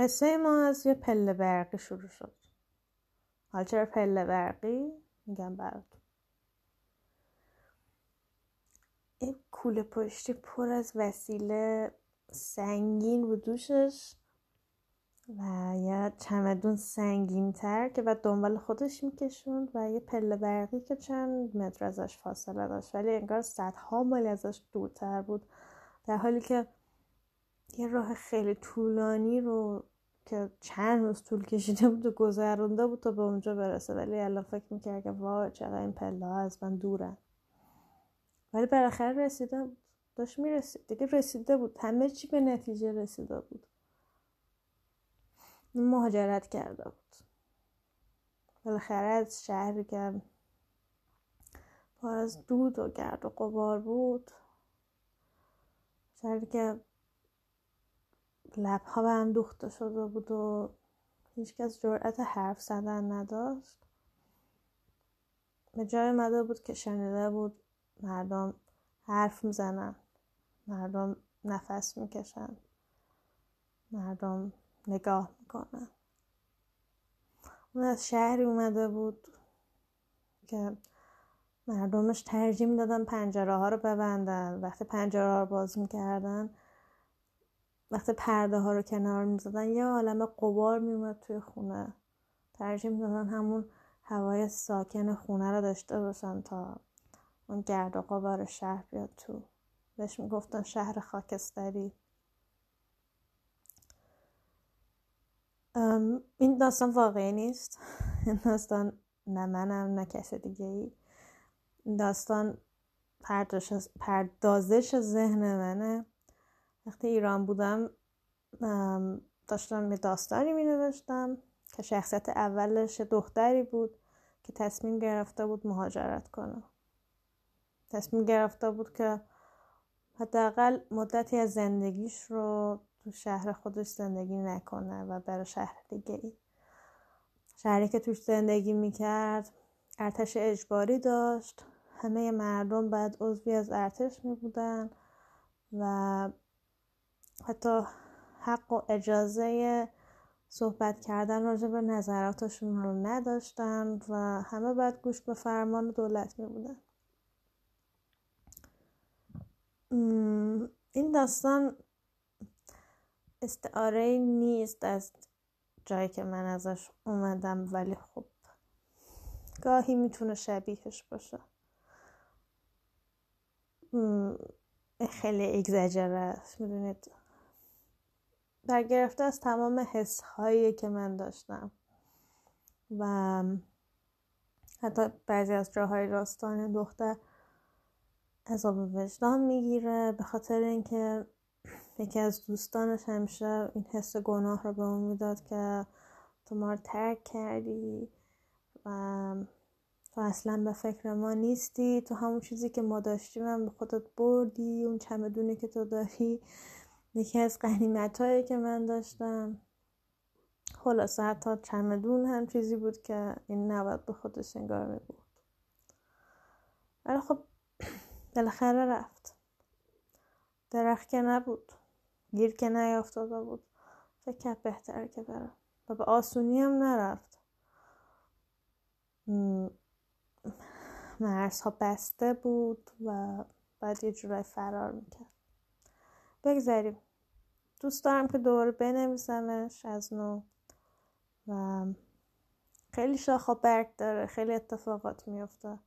قصه ما از یه پله برقی شروع شد. حالا چرا پله برقی؟ میگم براتون. این کوله پشتی پر از وسیله سنگین بود دوشش و یه چمدون سنگین تر که بعد دنبال خودش میکشوند و یه پله برقی که چند متر ازش فاصله داشت. ولی انگار صدها مایل ازش دورتر بود. در حالی که یه راه خیلی طولانی رو که چند روز طول کشیده بود و گذرونده بود تا به اونجا برسه. ولی الان فکر می‌کرد که وای چقدر این پله ها از من دورن. ولی بالاخره رسیده بود. داشت می‌رسید. دیگه رسیده بود. همه چی به نتیجه رسیده بود. مهاجرت کرده بود. بالاخره از شهری که پر از دود و گرد و قبار بود شهری که لبها به هم دوخته شده بود و هیچکس جرأت حرف زدن نداشت. به جای مده بود که شنیده بود مردم حرف می‌زنن مردم نفس می‌کشن مردم نگاه می‌کنن. اون از شهری اومده بود که مردمش ترجیح می‌دادن پنجره ها رو ببندن. وقتی پنجره ها رو باز می‌کردن وقتی پرده ها رو کنار می‌زدن یه عالم قبار میومد توی خونه. ترجیح می‌دادن همون هوای ساکن خونه رو داشته باشن تا اون گرد و قبار شهر بیاد تو. بهش می‌گفتن شهر خاکستری. این داستان واقعی نیست. این داستان نه منم نه کس دیگه ای این داستان پردازش ذهن منه. وقتی ایران بودم داشتم یه داستانی می نوشتم که شخصیت اولش دختری بود که تصمیم گرفته بود مهاجرت کنه. تصمیم گرفته بود که حداقل مدتی از زندگیش رو تو شهر خودش زندگی نکنه و بره شهر دیگه ای شهری که توش زندگی می‌کرد ارتش اجباری داشت. همه مردم بعد عضوی از ارتش می بودن و حتی حق و اجازه صحبت کردن راجع به نظراتشون رو نداشتن و همه بعد گوش به فرمان دولت می بودن این داستان استعاره نیست از جایی که من ازش اومدم ولی خب گاهی می‌تونه شبیهش باشه. خیلی اگزجره است می‌دونید؟ برگرفته از تمام حس هایی که من داشتم. و حتی بعضی از جاهای داستان دختر عذاب وجدان می‌گیره به خاطر اینکه یکی از دوستانش همیشه این حس گناه رو به اون می‌داد که تو ما رو ترک کردی و تو اصلا به فکر ما نیستی. تو همون چیزی که ما داشتیم هم به خودت بردی اون چمدونی که تو داری. یکی از قنیمت هایی که من داشتم. خلاصه حتی چمدون هم چیزی بود که این نباید به خودش انگار می بود ولی خب بالاخره رفت. درخت که نبود. گیر که نیافتاده بود. فکر کرد که برم و به آسونی هم نرفت. مرزها بسته بود و بعد یه جورای فرار می‌کرد. بگذاریم. دوست دارم که دوباره بنویسمش از نو. و خیلی شاخ و برگ داره خیلی اتفاقات میفته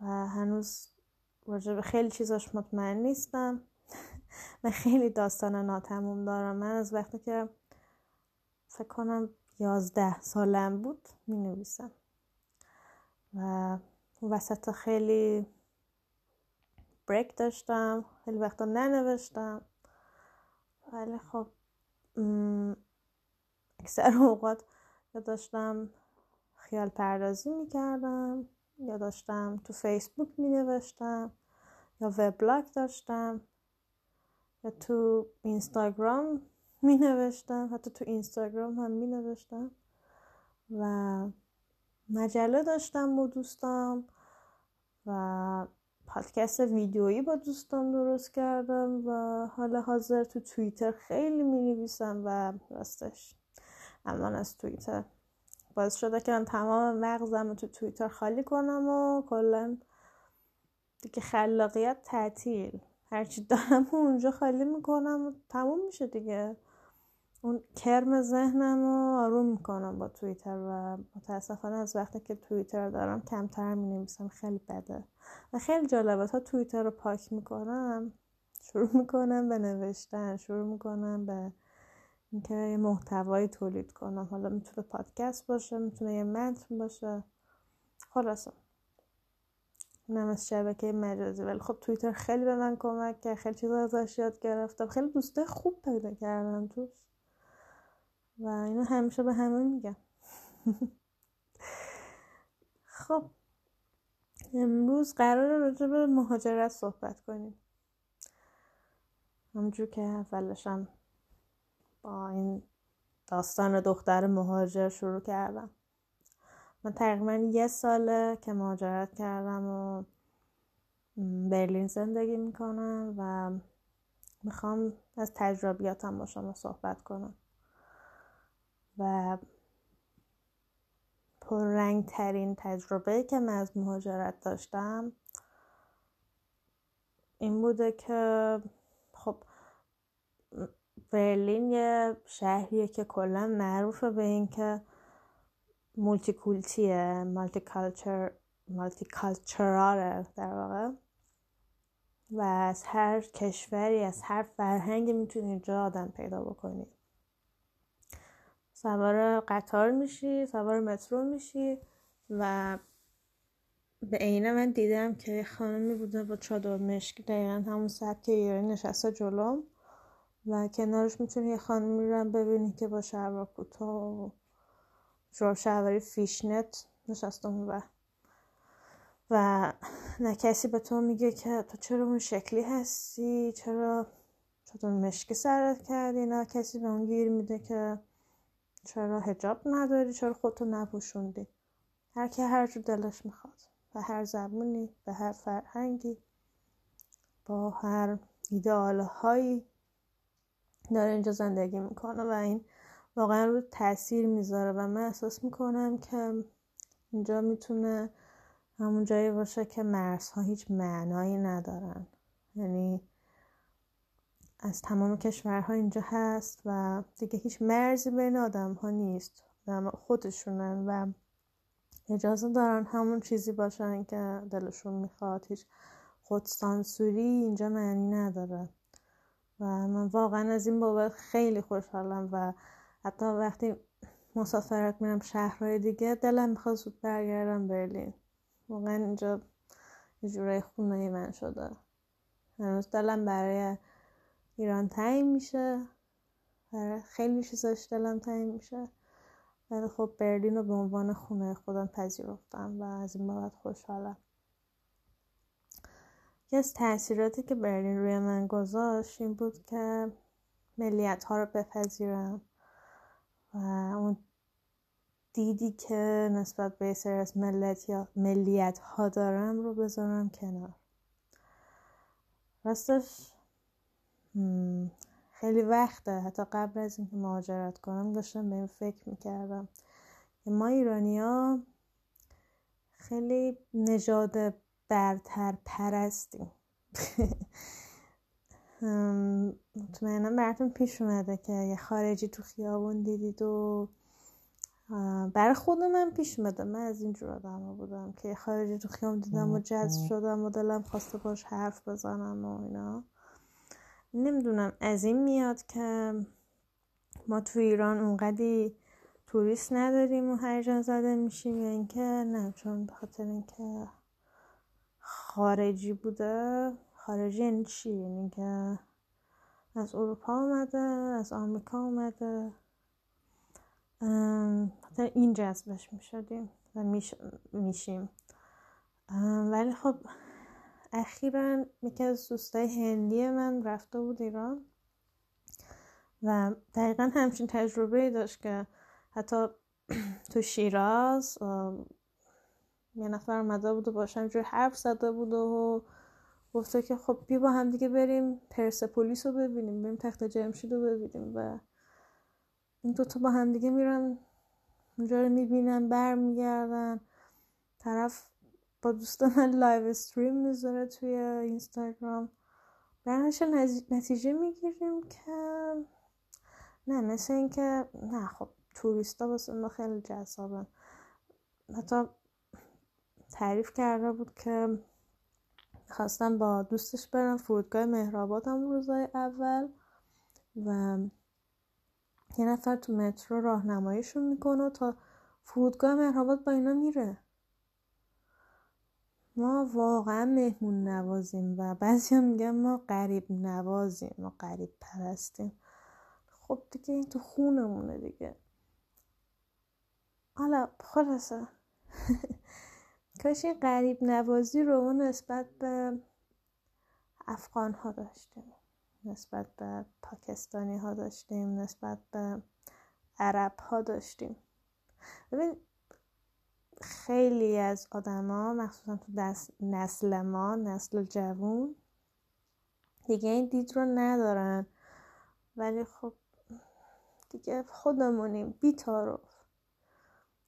و هنوز راجع به خیلی چیزاش مطمئن نیستم. من خیلی داستان ناتموم دارم. من از وقتی که فکر کنم یازده سالم بود می نویسم و وسط خیلی بریک داشتم خیلی وقتا ننوشتم. ولی خب اکثر اوقات یا داشتم خیال پردازی می‌کردم یا داشتم تو فیسبوک می نوشتم یا وبلاگ داشتم یا تو اینستاگرام می نوشتم حتی تو اینستاگرام هم می نوشتم و مجله داشتم با دوستام و پادکست ویدیویی با دوستان درست کردم و حالا حاضر تو توییتر خیلی می نویسم و راستش امان از توییتر. باعث شده که من تمام مغزم تو توییتر خالی کنم و کلا دیگه خلاقیت تعطیل. هرچی دارم اونجا خالی می‌کنم و تموم میشه دیگه. اون کرم ذهنم رو آروم می‌کنم با توییتر و متاسفانه از وقتی که توییتر دارم کمتر می نویسم خیلی بده. و خیلی جالبه تا توییتر رو پاک می‌کنم شروع می‌کنم به نوشتن شروع می‌کنم به اینکه یه محتوایی تولید کنم. حالا می‌تونه پادکست باشه می‌تونه یه متن باشه. خلاصه. اونم از شبکه مجازی. ولی خب توییتر خیلی به من کمک کرد خیلی چیزا ازش یاد گرفتم. خیلی دوسته خوب پیدا کردم توش. و اینو همیشه به همه میگم خب امروز قرار راجع به مهاجرت صحبت کنیم. همجور که اولشم با این داستان دختر مهاجر شروع کردم. من تقریبا یه ساله که مهاجرت کردم و برلین زندگی می‌کنم و می‌خوام از تجربیاتم با شما صحبت کنم. و پررنگ ترین تجربه که من از مهاجرت داشتم این بوده که خب برلین یه شهریه که کلا معروفه به اینکه مولتی کولتیه مالتی کالچر مالتی کالچراره در واقع. و از هر کشوری از هر فرهنگی می‌تونی اینجا آدم پیدا بکنی. سوار قطار میشی سوار مترو میشی و به عینه من دیدم که خانمی بوده با چادر مشکی دقیقا همون سبک ایرانی نشسته جلوم و کنارش می‌تونی یه خانمی رو ببینی که با شلوار کوتاه و جوراب شلواری فیشنت نشسته و و نه کسی به تو میگه که تو چرا اون شکلی هستی؟ چرا چطور مشکی سرت کردی؟ نه کسی به اون گیر میده که چرا هجاب نداری؟ چرا خودتو نپوشوندی؟ هر کی هر جو دلش می‌خواد. به هر زبونی به هر فرهنگی با هر ایدئال هایی داره اینجا زندگی می‌کنه و این واقعا رو تاثیر می‌ذاره و من احساس می‌کنم که اینجا می‌تونه همون جایی باشه که مرزها هیچ معنایی ندارن. یعنی از تمام کشورها اینجا هست و دیگه هیچ مرزی بین آدم ها نیست خودشونن و اجازه دارن همون چیزی باشن که دلشون می‌خواد. هیچ خودسانسوری اینجا معنی نداره. و من واقعا از این بابت خیلی خوشحالم و حتی وقتی مسافرت میرم شهرهای دیگه دلم می‌خواد زود برگردم برلین. واقعا اینجا یه جورای خونه من شده. هنوز دلم برای ایران تعیین میشه. برای خیلی چیزاش دلم تعیین میشه. ولی خب برلین رو به عنوان خونه خودم پذیرفتم و از این بابت خوشحالم. یکی از تاثیراتی که برلین روی من گذاشت این بود که ملیت ها رو بپذیرم و اون دیدی که نسبت به سری از ملیت ها دارم رو بذارم کنار. راستش خیلی وقته. حتی قبل از اینکه مهاجرت کنم داشتم به این فکر می‌کردم. که ما ایرانیا خیلی نژاد برتر پرستیم. مطمئنا براتون پیش اومده که یه خارجی تو خیابون دیدید و برای خود من پیش اومده. من از اینجور آدم بودم که یه خارجی تو خیابون دیدم و جذب شدم و دلم خواسته باش حرف بزنم و اینا. نمی‌دونم از این میاد که ما تو ایران اونقدی توریست نداریم و هر زده میشیم یا اینکه نه چون بخاطر اینکه خارجی بوده. خارجی یعنی چی؟ یعنی که از اروپا اومده از آمریکا اومده. خاطر این جذبش می‌شدیم و میشیم. ولی خب اخیرا یکی از دوستای هندی من رفته بود ایران و دقیقا همچین تجربه داشت که حتی تو شیراز یه نفر اومده بود و باشم جوی حرف زده بود و گفته که خب بیا با هم دیگه بریم پرسپولیس رو ببینیم بریم تخت جمشید رو ببینیم و این دوتا با هم دیگه میرن اونجا رو می‌بینن برمیگردن. طرف با دوست من لایو استریم می‌ذاره توی اینستاگرام. در نتیجه می‌گیریم که نه مثل اینکه نه خب توریستا واسه ما خیلی جذابن حتی تعریف کرده بود که خواستم با دوستش برم فرودگاه مهرآباد هم روزای اول و یه نفر تو مترو راهنماییشون می‌کنه تا فرودگاه مهرآباد با اینا میره. ما واقعا مهمون نوازیم و بعضی هم میگن ما قریب نوازیم ما قریب پرستیم. خب دیگه این تو خونمونه دیگه. حالا خلاصه. کاش این قریب نوازی رو ما نسبت به افغان ها داشتیم. نسبت به پاکستانی ها داشتیم نسبت به عرب ها داشتیم. ببین خیلی از آدما مخصوصا تو دست نسل ما نسل جوون دیگه این دید رو ندارن. ولی خب دیگه خودمونیم. بیتارف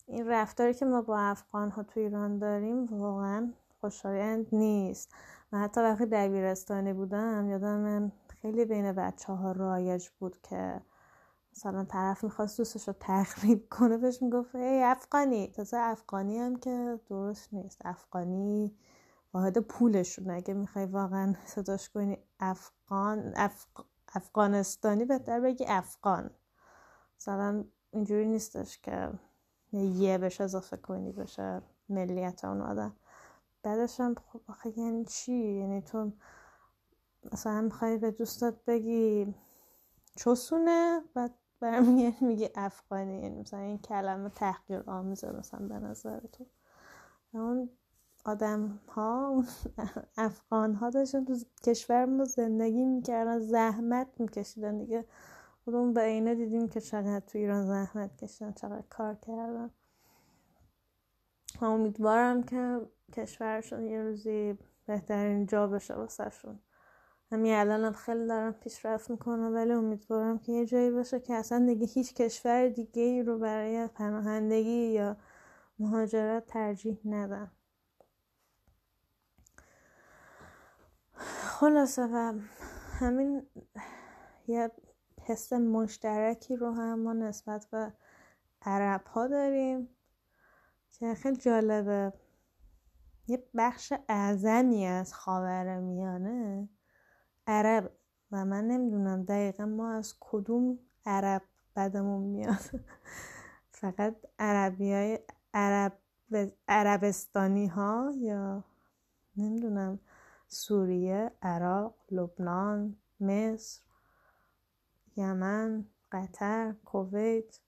این رفتاری که ما با افغان ها تو ایران داریم واقعا خوشایند نیست. من حتی وقتی دبیرستانی بودم یادم خیلی بین بچه ها رایج بود که مثلا طرف می‌خواست دوستش رو تخریب کنه بهش می‌گفت ای افغانی. تازه افغانی هم که درست نیست. افغانی واحد پولشون اگه می‌خوای واقعا صداش کنی افغان افغانستانی بهتر بگی افغان. مثلا اینجوری نیستش که یه بهش اضافه کنی بشه ملیت اون آدم. بعدش هم خب آخه یعنی چی؟ یعنی تو مثلا می‌خوای به دوستات بگی چوسونه و برمیگردی میگه افغانی یعنی مثلا این کلمه تحقیر آمیزه مثلا به نظر تو. اون آدم ها افغان ها داشتن تو کشور ما زندگی می‌کردن زحمت میکشیدن دیگه. خودمون به اینه دیدیم که چقدر تو ایران زحمت کشیدن چقدر کار کردن. امیدوارم که کشورشون یه روزی بهترین جا بشه واسه شون همین الان هم خیلی دارم پیشرفت می‌کنم ولی امیدوارم که یه جایی باشه که اصلا دیگه هیچ کشور دیگه ای رو برای پناهندگی یا مهاجرت ترجیح ندن خلاصه و همین یه حس مشترکی رو هم ما نسبت به عرب ها داریم که خیلی جالبه. یه بخش اعظمی از خاور میانه عرب. و من نمی‌دونم دقیقا ما از کدوم عرب بدمون میاد. فقط عربی های عرب عربستانی ها یا نمی‌دونم سوریه عراق لبنان مصر یمن قطر کویت.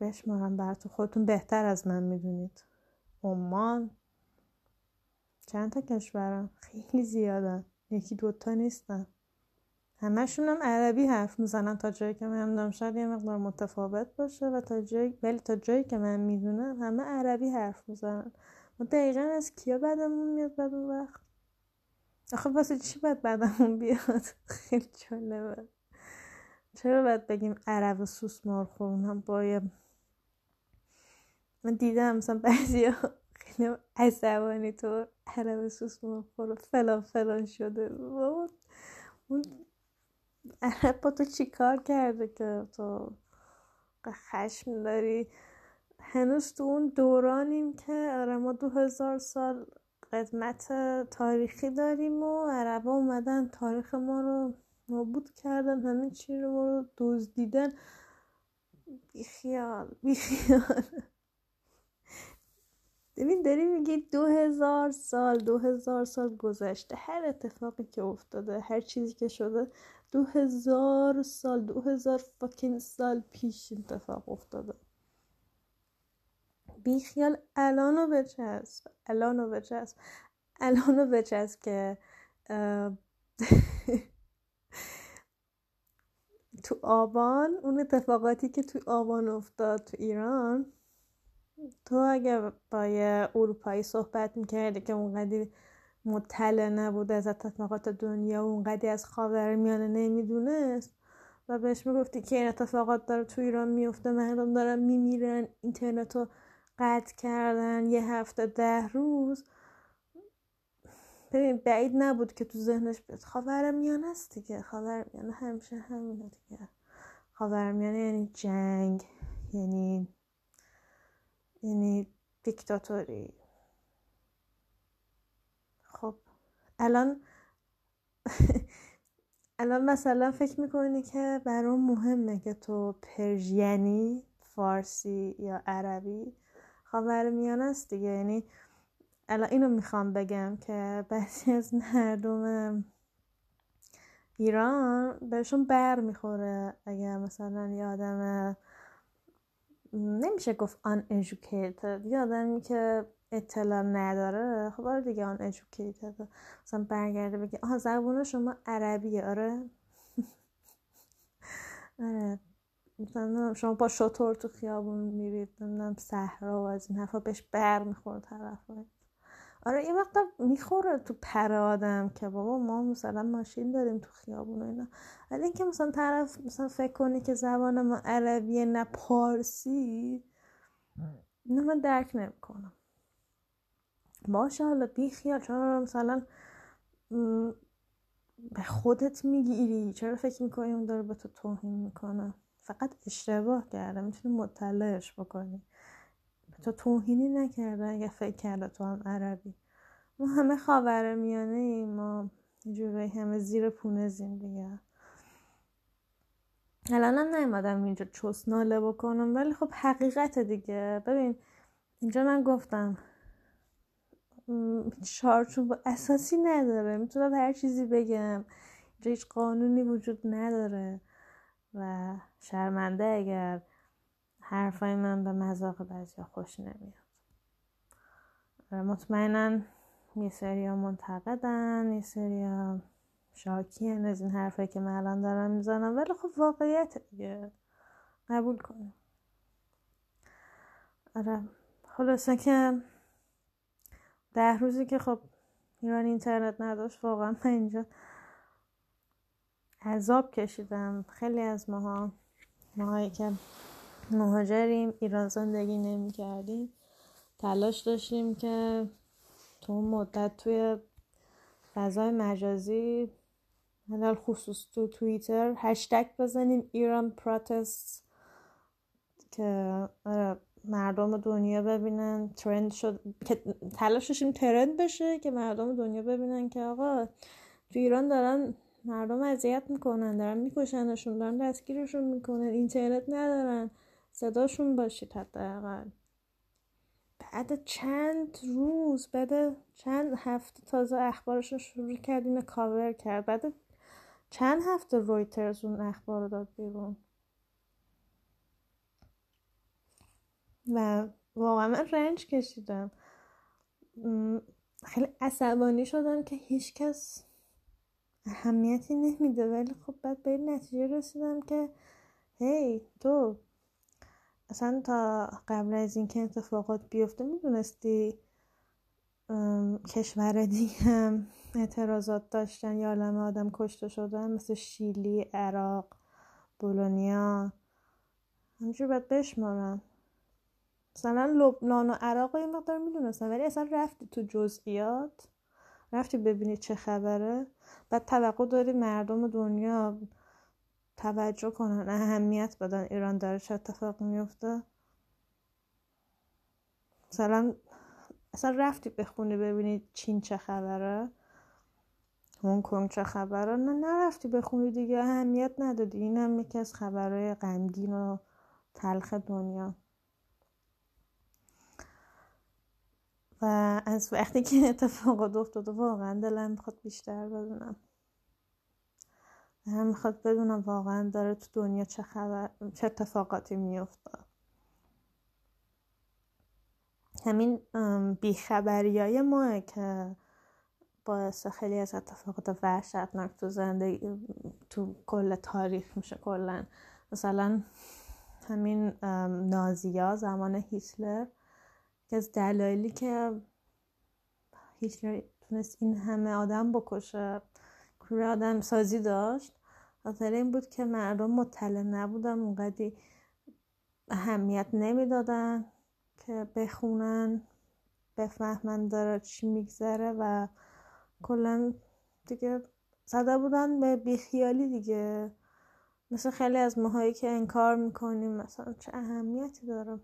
بشمارم براتون خودتون بهتر از من می‌دونید. عمان. چند تا کشورم خیلی زیادن. یکی دوتا نیستن. همشون هم عربی حرف می‌زنن تا جایی که من می‌دونم شاید یه مقدار متفاوت باشه و تا جایی ولی تا جایی که من می‌دونم همه عربی حرف می‌زنن. ما دقیقا از کیا بدمون میاد بعد اون وقت؟ آخه واسه چی باید بدمون بیاد؟ خیلی جالبه. چرا باید بگیم عرب سوسمار خورون هم با من دیدم مثلا بعضی خیلی عصبانی تو عرب سوسمار خور فلان فلان شده. اون عرب با تو چی کار کرده که تو خشم داری؟ هنوز تو اون دورانیم که آره ما دو هزار سال قدمت تاریخی داریم و عربا اومدن تاریخ ما رو نابود کردن همین چی رو ما رو دزدیدن. بیخیال بیخیال. ببین داری میگی دو هزار سال دو هزار سال گذشته هر اتفاقی که افتاده هر چیزی که شده دو هزار سال دو هزار فاکین سال پیش اتفاق افتاده. بیخیال الانو بچسب الانو بچسب الانو بچسب که تو آبان اون اتفاقاتی که تو آبان افتاد تو ایران تو اگه با یه اروپایی صحبت می‌کردی که اونقدر مطلع نبود از اتفاقات دنیا و اونقدی از خاور میانه نمی‌دونست و بهش می‌گفتی که این اتفاقات داره تو ایران میفته مردم دارن میمیرن اینترنت رو قطع کردن یه هفته ده روز. ببین بعید نبود که تو ذهنش بیاد. خاور میانه است دیگه. خاور میانه همیشه همینه دیگه. خاور میانه یعنی جنگ یعنی یعنی دیکتاتوری. خب الان الان مثلا فکر می‌کنی که برام مهمه که تو پرژینی فارسی یا عربی خاور میانه است دیگه. یعنی الان اینو می‌خوام بگم که بعضی از مردم ایران بهشون بر می‌خوره اگر مثلا یه آدم نمیشه گفت آن educated یه آدمی که اطلاع نداره خب آره دیگه آن educated مثلا برگرده بگه آها زبون شما عربیه. آره. آره. مثلا شما با شطور تو خیابون میرید نمی‌دونم صحرا و از این حرفا بهش بر می‌خوره طرف آره این وقتا می‌خوره تو پر آدم که بابا ما مثلا ماشین داریم تو خیابون و اینا. ولی اینکه مثلا طرف مثلا فکر کنی که زبان ما عربیه نه پارسی اینو من درک نمی‌کنم. باشه حالا بی خیال چرا مثلا به خودت می‌گیری. چرا فکر می‌کنی اون داره به تو توهین می‌کنه؟ فقط اشتباه کرده. می‌تونی مطلعش بکنی. تو توهینی نکرده اگه فکر کرده تو هم عربی. ما همه خاور میانه ایم ما جوری همه زیر پونه زیم دیگه. الان هم نیومدم اینجا چوس ناله بکنم ولی خب حقیقت دیگه. ببین اینجا من گفتم با اساسی نداره. می‌تونم هر چیزی بگم. اینجا هیچ قانونی وجود نداره. و شرمنده اگر حرفای من به مذاق بعضی خوش نمیاد. مطمئنا یه سری منتقدن یه سری شاکی از این حرفایی که من الان دارم می‌زنم. ولی خب واقعیت دیگه. قبول کنیم آره خلاصه که ده روزی که خب ایران اینترنت نداشت واقعا من اینجا عذاب کشیدم. خیلی از ماها ماهایی که مهاجریم ایران زندگی نمی کردیم تلاش داشتیم که تو مدت توی فضای مجازی حالا خصوص تو توییتر هشتگ بزنیم ایران پروتست که آره، مردم دنیا ببینن. ترند شد که تلاش داشتیم ترند بشه که مردم دنیا ببینن که آقا تو ایران دارن مردم اذیت می‌کنن دارن میکشنشون دارن دستگیرشون می‌کنن اینترنت ندارن. صداشون باشید حداقل. بعد چند روز بعد چند هفته تازه اخبارش رو شروع کردیم کاور کرد. بعد چند هفته رویترز اون اخبار رو داد بیرون. و واقعا من رنج کشیدم. خیلی عصبانی شدم که هیچکس اهمیتی نمیده. ولی خب بعد به این نتیجه رسیدم که هی تو اصلا تا قبل از اینکه اتفاقات بیفته می‌دونستی کشور دیگه اعتراضات داشتن یا عالم آدم کشته شدن مثل شیلی عراق بولونیا. همجور باید بشمارن. مثلا لبنان و عراق این مقدار می‌دونستن ولی اصلا رفتی تو جزئیات رفتی ببینی چه خبره. بعد توقع داری مردم دنیا توجه کنن اهمیت بدن. ایران داره چه اتفاق میفته مثلا اصلا رفتی بخونی ببینی چین چه خبره هنگ کنگ چه خبره. نه نرفتی بخونی دیگه اهمیت ندادی. این هم یکی از خبرهای غمگین و تلخ دنیا. و از وقتی که اتفاقات افتاده واقعا دلم می‌خواد بیشتر بدونم. می‌خواد بدونم واقعا داره تو دنیا چه خبر چه اتفاقاتی میفته همین بیخبری های ما که باعث خیلی از اتفاقات وحشتناک تو زندگی تو کل تاریخ میشه کلا. مثلا همین نازیا زمان هیتلر که از دلایلی که هیتلر تونست این همه آدم بکشه. کوره آدم سازی داشت. خاطر این بود که مردم مطلع نبودن اونقدی اهمیت نمی‌دادن که بخونن بفهمن داره چی میگذره و کلا دیگه زده بودن به بیخیالی دیگه. مثل خیلی از ماهایی که انکار می‌کنیم مثلا چه اهمیتی داره؟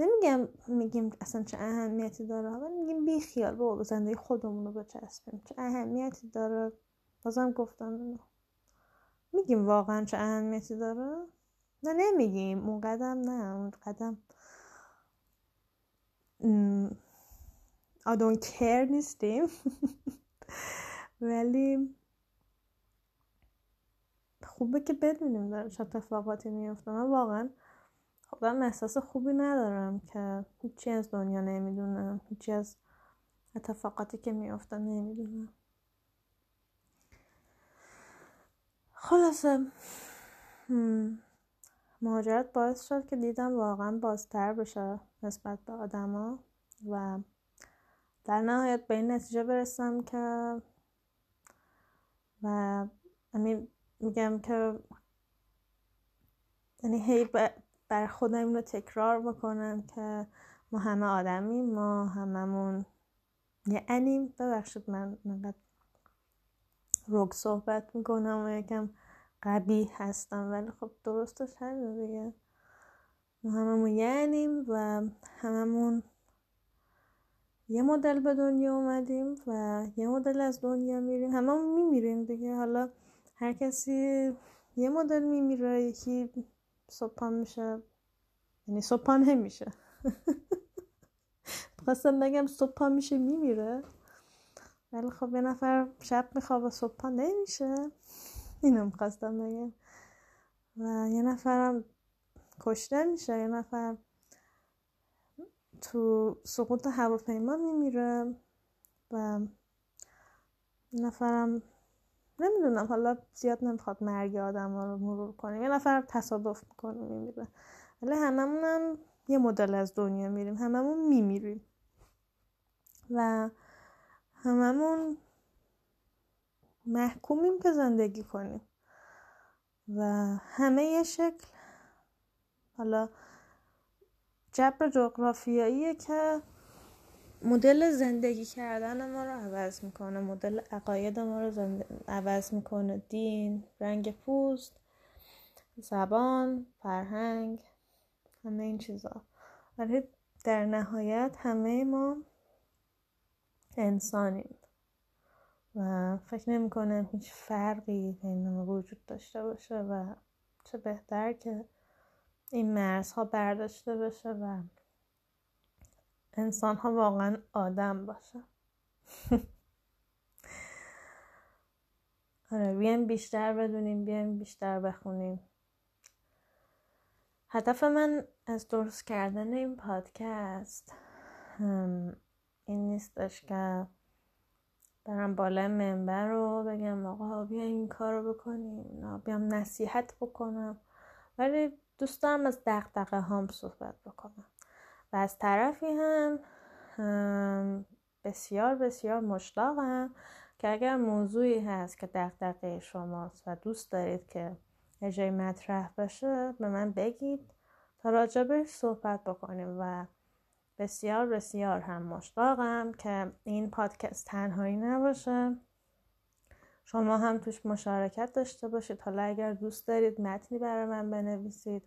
نمیگم میگیم اصلا چه اهمیتی داره ولی میگیم بی خیال بابا زندگی خودمون رو بچسبیم. چه اهمیتی داره؟ بازم گفتم میگیم واقعا چه اهمیتی داره؟ نه نمیگیم. اون قدم نه اون قدم. I don't care نیستیم. ولی خوبه که بدونیم داره چه اتفاقاتی میفته من واقعا خودم احساس خوبی ندارم که هیچی از دنیا نمی‌دونم هیچی از اتفاقاتی که میافته نمی‌دونم. خلاصه مهاجرت باعث شد که دیدم واقعا بازتر بشه نسبت به آدما و در نهایت به این نتیجه برسم که و میگم که یعنی هی بر خودم رو تکرار بکنم که ما همه آدمیم ما هممون یعنی ببخشید من نقدر روگ صحبت می‌کنم و یکم قبیه هستم ولی خب درستش همین دیگه. ما هممون یعنیم و هممون یه مدل به دنیا اومدیم و یه مدل از دنیا میریم. هممون میمیریم دیگه. حالا هر کسی یه مدل میمیره یکی صبح میشه. یعنی صبح نمیشه. خواستم بگم صبح میشه میمیره. ولی خب یه نفر شب میخوابه صبح نمیشه. اینو می‌خواستم بگم. و یه نفرم کشته میشه یه نفر تو سقوط هواپیما میمیره. و نفرم نمی‌دونم. حالا زیاد نمی‌خواد مرگ آدم رو مرور کنیم یه نفر تصادف می‌کنه میمیره. ولی هممون هم یه مدل از دنیا میریم. هممون میمیریم. و هممون محکومیم که زندگی کنیم. و همه یه شکل. حالا جبر جغرافیاییه که مدل زندگی کردن ما رو عوض می‌کنه مدل عقاید ما رو عوض می‌کنه. دین رنگ پوست زبان فرهنگ همه این چیزا. ولی در نهایت همه ما انسانیم و فکر نمی کنم هیچ فرقی بین ما وجود داشته باشه و چه بهتر که این مرزها برداشته بشه و انسان ها واقعا آدم باشه آره بیایم بیشتر بدونیم بیایم بیشتر بخونیم. هدف من از درست کردن این پادکست این نیستش که برم بالای منبر رو بگم آقا بیا این کار رو بکنیم بیام نصیحت بکنم. ولی دوست دارم از دقدقه هام صحبت بکنم. و از طرفی هم بسیار بسیار مشتاقم که اگر موضوعی هست که دقدقه شماست و دوست دارید که یه مطرح بشه به من بگید تا راجبش صحبت بکنیم و بسیار بسیار هم مشتاقم که این پادکست تنهایی نباشه. شما هم توش مشارکت داشته باشید. حالا اگر دوست دارید متنی برای من بنویسید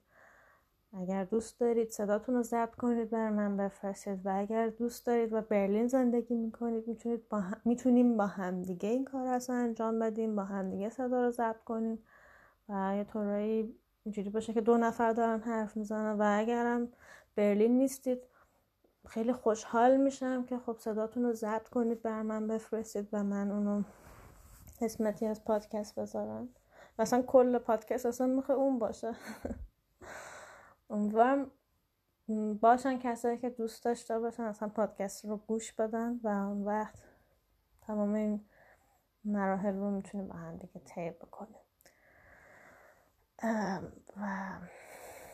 اگر دوست دارید صداتون رو ضبط کنید بر من بفرستید و اگر دوست دارید و برلین زندگی می‌کنید می‌تونید با هم... می‌تونیم با همدیگه این کار رو انجام بدیم با همدیگه صدا رو ضبط کنیم و یه طورایی اینجوری باشه که دو نفر دارن حرف می‌زنن و اگرم برلین نیستید خیلی خوشحال میشم که خب صداتون رو ضبط کنید بر من بفرستید و من اونو قسمتی از پادکست بذارم. مثلا کل پادکست اصلا می‌خوای اون باشه. امیدوارم باشن کسایی که دوست داشته باشن اصلا پادکست رو گوش بدن و اون وقت تمام این مراحل رو می‌تونیم با هم دیگه طی بکنیم. و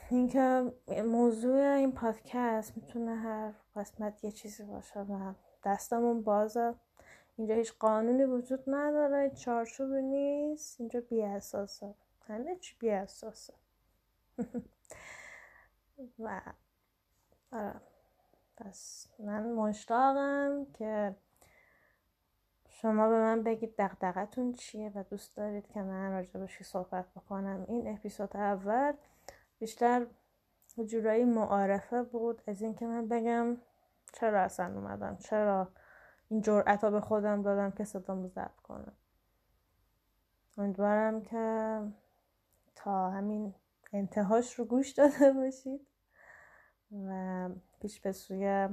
اینکه موضوع این پادکست می‌تونه هر قسمت یه چیزی باشه و دستمون بازه. اینجا هیچ قانونی وجود نداره چارچوبی نیست اینجا بی اساسه همه چی بی اساسه و آره. پس من مشتاقم که شما به من بگید دقدقتون چیه و دوست دارید که من راجبشی صحبت بکنم. این اپیزود اول بیشتر جورایی معارفه بود از اینکه من بگم چرا اصلا اومدم چرا این جرأت به خودم دادم که صدامو ضبط کنم. امیدوارم که تا همین انتهاش رو گوش داده باشید و پیش به سوی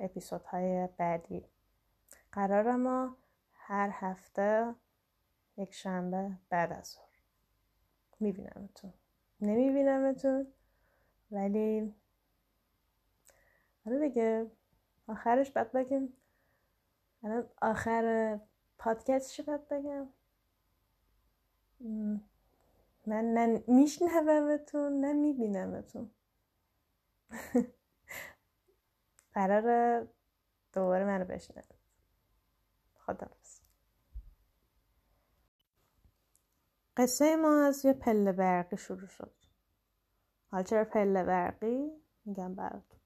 اپیزودهای بعدی. قرار ما هر هفته یک شنبه بعد از ظهر. میبینمتون. نمیبینمتون ولی حالا دیگه آخرش بعد بگیم. الان آخر پادکست چی باید بگم؟ من نه میشنومتون نه میبینمتون. قرار دوباره منو بشنوید. خدا قصه ما از یه پله برقی شروع شد. حالا چرا پله برقی؟ میگم براتون.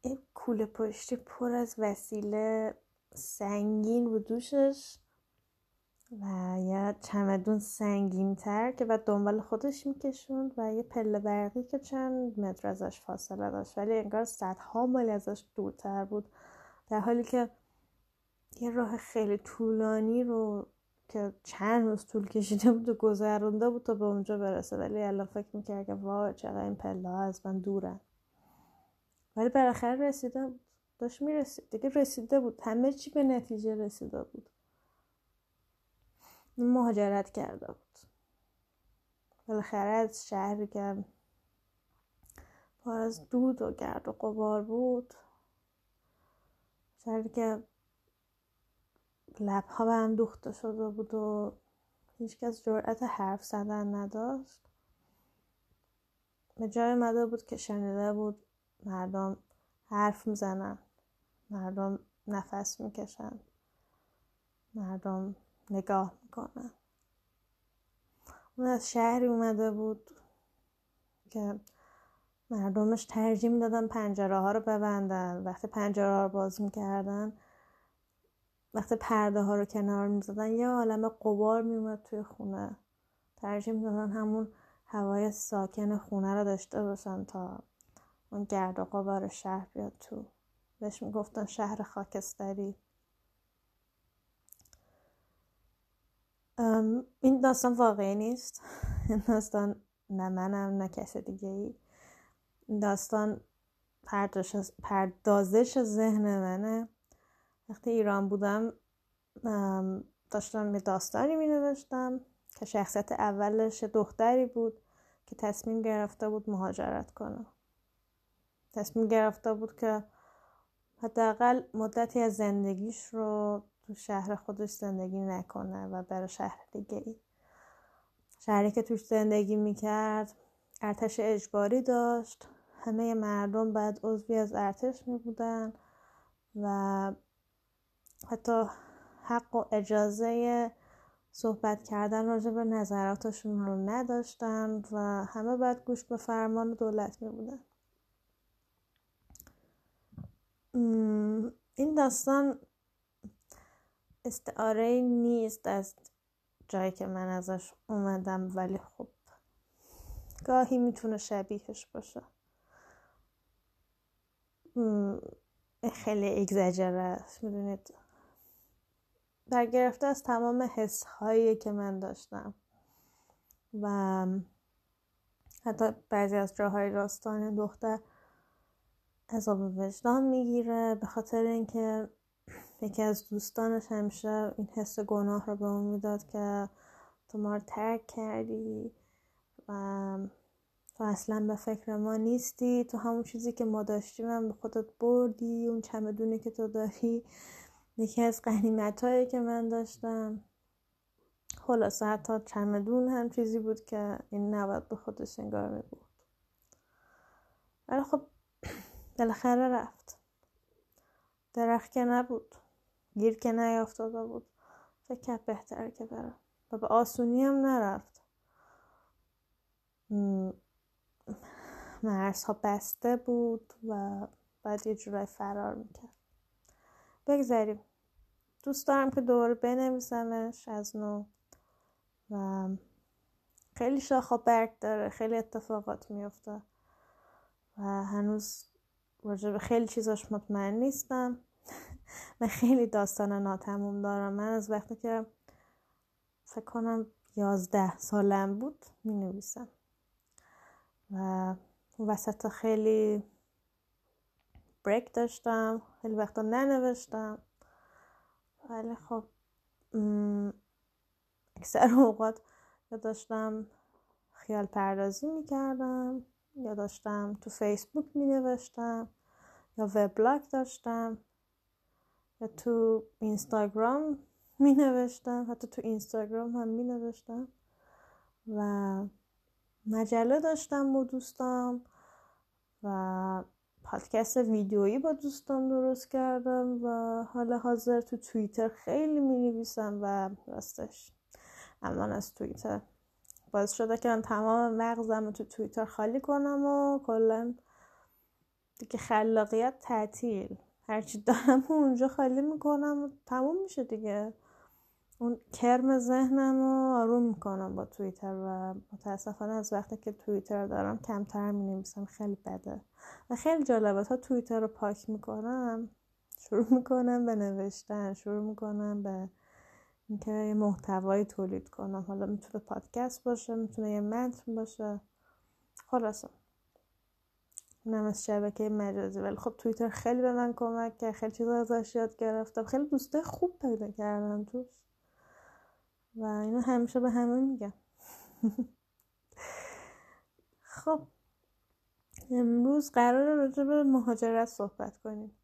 این کوله پشتی پر از وسیله سنگین بود دوشش. و یه چمدون سنگین تر که بعد دنبال خودش میکشوند و یه پله برقی که چند متر ازش فاصله داشت. ولی انگار صدها مایل ازش دورتر بود. در حالی که یه راه خیلی طولانی رو که چند روز طول کشیده بود و گذرونده بود تا به اونجا برسه. ولی الان فکر می‌کرد که وای چقدر این پله ها از من دورن. ولی بالاخره رسیده بود. داشت می‌رسید. دیگه رسیده بود. همه چی به نتیجه رسیده بود. مهاجرت کرده بود. بالاخره از شهری که پر از دود و گرد و قبار بود. شهری که لبها به هم دوخته شده بود و هیچکس جرأت حرف زدن نداشت. به جای مده بود که شنیده بود مردم حرف می‌زنن مردم نفس می‌کشن مردم نگاه می‌کنن اون از شهری اومده بود که مردمش ترجیح می‌دادن پنجره ها رو ببندن. وقتی پنجره ها رو باز می‌کردن وقتی پرده ها رو کنار می‌زدن یه عالم قبار میومد توی خونه. ترجیح می‌دادن همون هوای ساکن خونه رو داشته باشن تا اون گرد و قبار شهر بیاد تو. بهش می‌گفتن شهر خاکستری. این داستان واقعی نیست. این داستان نه منم نه کس دیگه ای داستان پردازش ذهن منه. وقتی ایران بودم داشتم یه داستانی می نوشتم که شخصیت اولش دختری بود که تصمیم گرفته بود مهاجرت کنه. تصمیم گرفته بود که حداقل مدتی از زندگیش رو تو شهر خودش زندگی نکنه و بره شهر دیگه ای. شهری که توش زندگی می‌کرد ارتش اجباری داشت. همه مردم بعد عضوی از ارتش می بودن و حتی حق و اجازه صحبت کردن راجع به نظراتشون رو نداشتن و همه بعد گوش به فرمان دولت می بودن این داستان استعاره نیست. از جایی که من ازش اومدم ولی خب گاهی می‌تونه شبیهش باشه. خیلی اگزجره است می‌دونید؟ برگرفته از تمام حس هایی که من داشتم. و حتی بعضی از جاهای راستان دختر عذاب وجدان می‌گیره به خاطر اینکه یکی از دوستانش همیشه این حس گناه رو به اون می‌داد که تو ما رو ترک کردی و تو اصلا به فکر ما نیستی. تو همون چیزی که ما داشتیم هم به خودت بردی اون چمدونی که تو داری. یکی از قنیمت هایی که من داشتم. خلاصه حتی چمدون هم چیزی بود که این نباید به خودش انگار می بود ولی خب بالاخره رفت. درخت که نبود. گیر که نیافتاده بود. فکر کرد بهتره که بره. و به آسونی هم نرفت. مرزها بسته بود و بعد یه جورای فرار می‌کرد. بگذاریم. دوست دارم که دوباره بنویسمش از نو. و خیلی شاخ برگ داره. خیلی اتفاقات میفته و هنوز راجع به خیلی چیزاش مطمئن نیستم. من خیلی داستان ناتموم دارم. من از وقتی که فکر کنم یازده سالم بود می نویسم و وسط خیلی بریک داشتم خیلی وقتا ننوشتم. ولی خب اکثر اوقات یا داشتم خیال پردازی می‌کردم یا داشتم تو فیسبوک می نوشتم یا وبلاگ داشتم. یا تو اینستاگرام می نوشتم حتی تو اینستاگرام هم می نوشتم و مجله داشتم با دوستام و پادکست ویدیویی با دوستان درست کردم و حالا حاضر تو توییتر خیلی می نویسم و راستش امان از توییتر. باعث شده که من تمام مغزم رو تو توییتر خالی کنم و کلا دیگه خلاقیت تعطیل. هرچی دارم اونجا خالی می‌کنم و تموم میشه دیگه. اون کرم ذهنم رو آروم می‌کنم با توییتر و متاسفانه از وقتی که توییتر دارم کمتر می خیلی بده. و خیلی جالبه تا توییتر رو پاک می‌کنم شروع می‌کنم به نوشتن شروع می‌کنم به اینکه یه محتوایی تولید کنم. حالا می‌تونه پادکست باشه می‌تونه یه متن باشه. خلاصه. اونم از شبکه مجازی. ولی خب توییتر خیلی به من کمک کرد. خیلی چیزا ازش یاد گرفتم. خیلی دوسته خوب پیدا کردم توش. و اینو همیشه به همه میگم خب امروز قرار راجع به مهاجرت صحبت کنیم.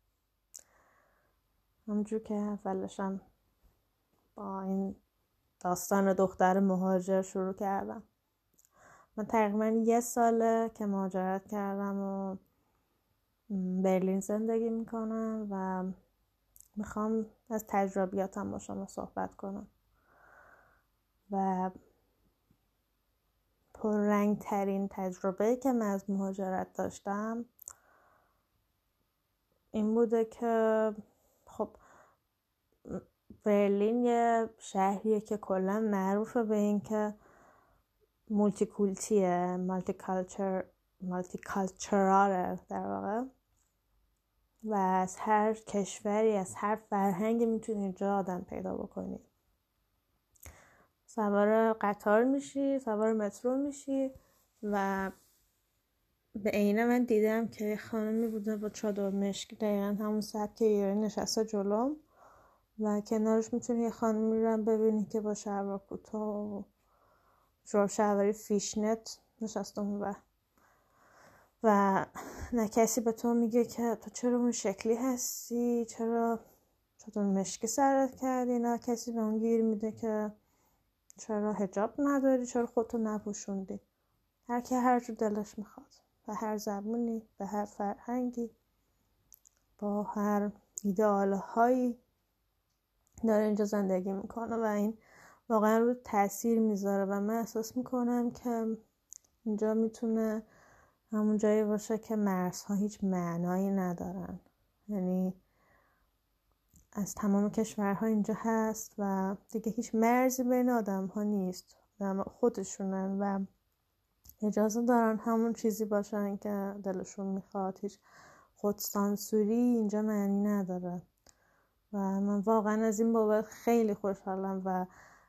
همجور که اولشم با این داستان دختر مهاجر شروع کردم. من تقریبا یه ساله که مهاجرت کردم و برلین زندگی می‌کنم و می‌خوام از تجربیاتم با شما صحبت کنم. و پررنگ ترین تجربه که من از مهاجرت داشتم این بوده که خب برلین یه شهریه که کلا معروفه به اینکه مولتی کولتیه مالتی کالچر مالتی کالچراره در واقع. و از هر کشوری از هر فرهنگی می‌تونی اینجا آدم پیدا بکنی. سوار قطار میشی سوار مترو میشی و به عینه من دیدم که یه خانمی بوده با چادر مشک. دقیقا همون سبک ایرانی نشسته جلوم و کنارش می‌تونی یه خانمی رو ببینی که با شلوار کوتاه و جوراب شلواری فیشنت نشسته و و نه کسی به تو میگه که تو چرا اون شکلی هستی؟ چرا چطور مشکی سرت کردی؟ نه کسی به اون گیر میده که چرا هجاب نداری؟ چرا خودتو نپوشوندی؟ هر که هر جو دلش می‌خواد. به هر زبونی به هر فرهنگی با هر ایدئال هایی داره اینجا زندگی می‌کنه و این واقعا رو تاثیر می‌ذاره و من احساس می‌کنم که اینجا می‌تونه همون جایی باشه که مرزها هیچ معنایی ندارن. یعنی از تمام کشورها اینجا هست و دیگه هیچ مرزی بین آدم ها نیست خودشونن و اجازه دارن همون چیزی باشن که دلشون می‌خواد. هیچ خودسانسوری اینجا معنی نداره. و من واقعا از این بابت خیلی خوشحالم و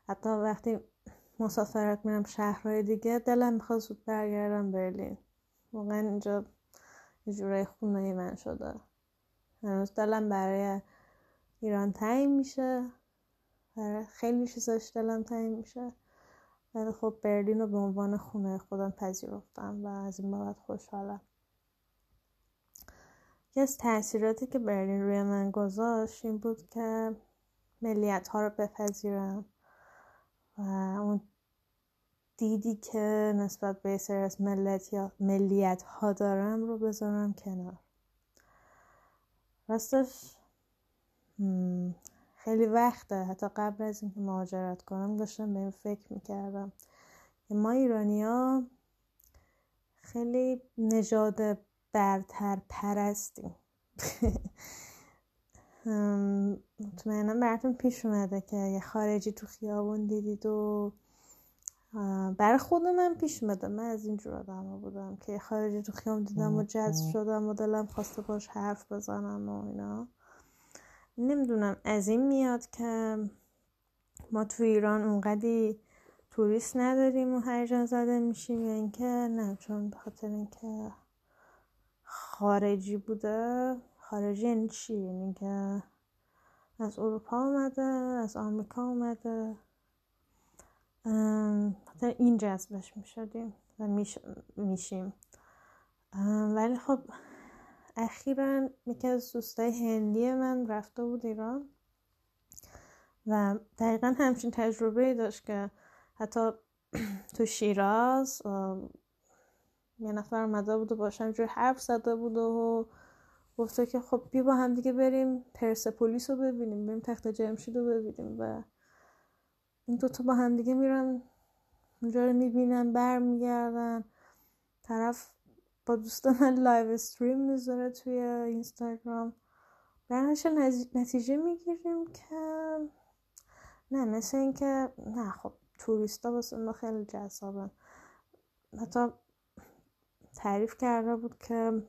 حتی وقتی مسافرت میرم شهرهای دیگه دلم می‌خواد زود برگردم برلین. واقعا اینجا یه جورای خونه من شده. هنوز دلم برای ایران تعیین میشه. برای خیلی چیزاش دلم تعیین میشه. ولی خب برلین رو به عنوان خونه خودم پذیرفتم و از این بابت خوشحالم. یکی از تاثیراتی که برلین روی من گذاشت این بود که ملیت ها رو بپذیرم. و اون دیدی که نسبت به سر از ملیت, یا ملیت ها دارم رو بذارم کنار. راستش خیلی وقته. حتی قبل از اینکه مهاجرت کنم داشتم به این فکر می‌کردم که ما ایرانیا خیلی نژاد برتر پرستیم. مطمئنا براتون پیش اومده که یه خارجی تو خیابون دیدید و برای خود من پیش اومده. من از اینجور آدم بودم که خارجی تو خیابون دیدم و جذب شدم و دلم خواسته باش حرف بزنم و اینا. نمی‌دونم از این میاد که ما تو ایران اونقدی توریست نداریم و هر جا زده میشیم یا اینکه؟ نه چون به خاطر اینکه خارجی بوده. خارجی یعنی چی؟ یعنی که از اروپا اومده از آمریکا اومده. خاطر این جذبش می‌شدیم و میشیم. ولی خب اخیرا یکی از دوستای هندی من رفته بود ایران و دقیقا همچین تجربه داشت که حتی تو شیراز یه نفر اومده بود و باشم جور حرف زده بود و گفته که خب بیا با هم دیگه بریم پرسپولیس رو ببینیم بریم تخت جمشید رو ببینیم و این دوتا با هم دیگه میرن اونجا رو می‌بینن برمیگردن. طرف با دوست من live stream می‌ذاره توی اینستاگرام. برنش نتیجه می‌گیریم که نه مثل اینکه نه خب توریستا واسه ما خیلی جذابن. حتی تعریف کرده بود که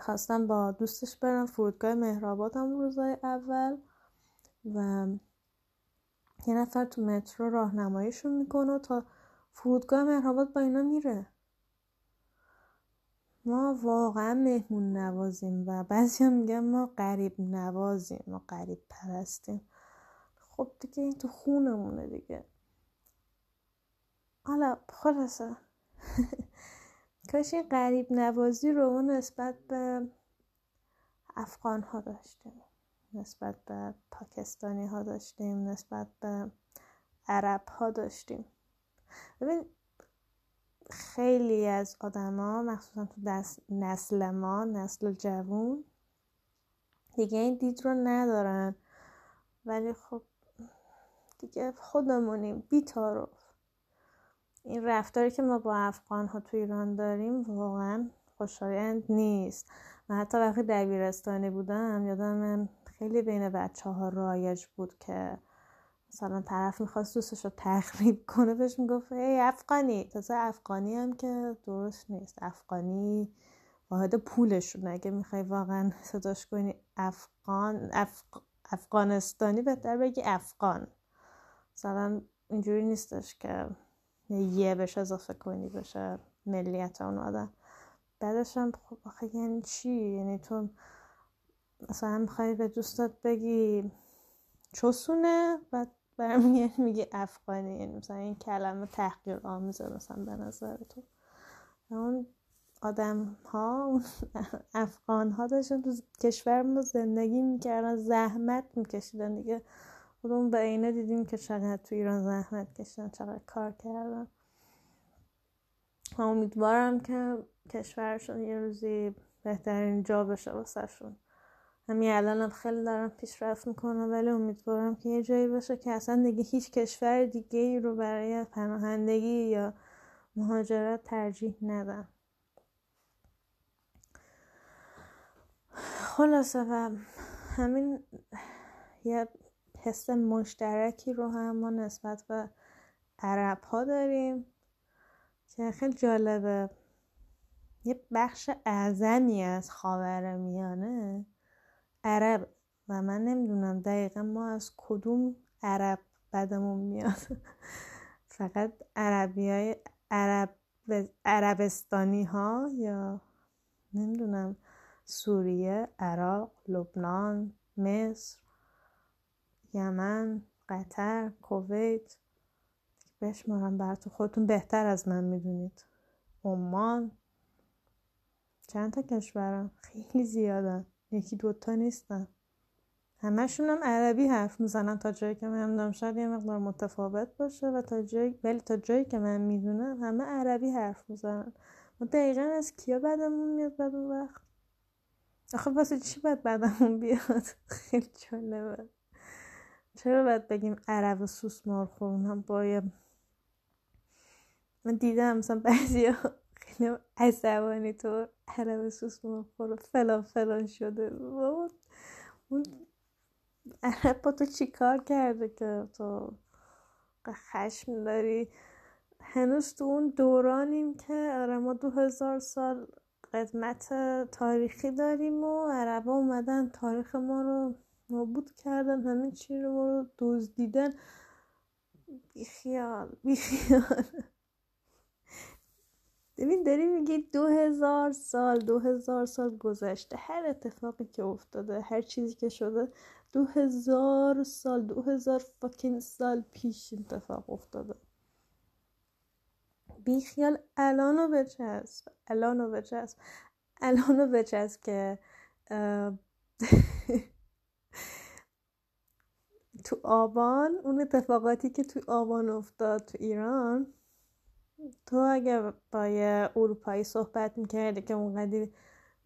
خواستم با دوستش برم فرودگاه مهرآباد هم روزای اول و یه نفر تو مترو راهنماییشون می‌کنه تا فرودگاه مهرآباد با اینا میره. ما واقعا مهمون نوازیم و بعضی هم میگن ما قریب نوازیم ما قریب پرستیم. خب دیگه این تو خونمونه دیگه. حالا خلاصه. کاش این قریب نوازی رو ما نسبت به افغان ها داشتیم. نسبت به پاکستانی ها داشتیم نسبت به عرب ها داشتیم. ببین خیلی از آدما مخصوصا تو نسل ما نسل جوون دیگه این دید رو ندارن. ولی خب دیگه خودمونیم. بیتارو این رفتاری که ما با افغان ها تو ایران داریم واقعا خوشایند نیست. و حتی وقتی دبیرستانی بودم یادم من خیلی بین بچه ها رایج بود که مثلا طرف می‌خواست دوستش رو تخریب کنه بهش می‌گفت ای افغانی. تازه افغانی هم که درست نیست. افغانی واحد پولشون اگه می‌خوای واقعا صداش کنی افغان افغانستانی بهتر بگی افغان. مثلا اینجوری نیستش که یه بهش اضافه کنی بشه ملیت اون آدم. بعدش هم خب آخه یعنی چی؟ یعنی تو مثلا می‌خوای به دوستات بگی چوسونه بعد برمیگردی میگی افغانی یعنی مثلا این کلمه تحقیر آمیزه مثلا به نظر تو. اون آدم ها افغان ها داشتن تو کشور ما زندگی می‌کردن زحمت میکشیدن دیگه. خودمون به اینه دیدیم که چقدر تو ایران زحمت کشیدن چقدر کار کردن. و امیدوارم که کشورشون یه روزی بهترین جا بشه واسه شون همین الان خیلی دارم پیشرفت می‌کنم ولی امیدوارم که یه جایی باشه که اصلا دیگه هیچ کشور دیگه ای رو برای پناهندگی یا مهاجرت ترجیح ندن خلاصه و همین یه حس مشترکی رو هم ما نسبت به عرب ها داریم که خیلی جالبه. یه بخش اعظمی از خاور میانه عرب و من نمی‌دونم دقیقا ما از کدوم عرب بدمون میاد. فقط عربی های عرب عربستانی ها یا نمی‌دونم سوریه عراق لبنان مصر. یمن قطر کویت. بشمارم براتون. خودتون بهتر از من می‌دونید. عمان. چند تا کشورم؟ خیلی زیادن. یکی دوتا نیستن. همشون هم عربی حرف می‌زنن تا جایی که من می‌دونم شاید یه مقدار متفاوت باشه و تا جایی ولی تا جایی که من می‌دونم همه عربی حرف می‌زنن. ما دقیقا از کیا بدمون میاد بعد اون وقت؟ آخه واسه چی باید بعدمون بیاد؟ خیلی جالبه. چرا باید بگیم عرب سوسمار خورون هم باید من دیدم مثلا بعضی ها خیلی عصبانی تو عرب سوسمار خور فلان فلان شده. اون عرب با تو چی کار کرده که تو خشم داری؟ هنوز تو اون دورانیم که آره ما دو هزار سال قدمت تاریخی داریم و عربا اومدن تاریخ ما رو نابود کردن همه چی رو ما رو دزدیدن. بیخیال بیخیال ببین داری میگی دو هزار سال دو هزار سال گذشته. هر اتفاقی که افتاده هر چیزی که شده دو هزار سال دو هزار فاکین سال پیش اتفاق افتاده. بیخیال الانو بچسب الانو بچسب الانو بچسب که تو آبان اون اتفاقاتی که تو آبان افتاد تو ایران تو اگه با یه اروپایی صحبت می‌کردی که اونقدی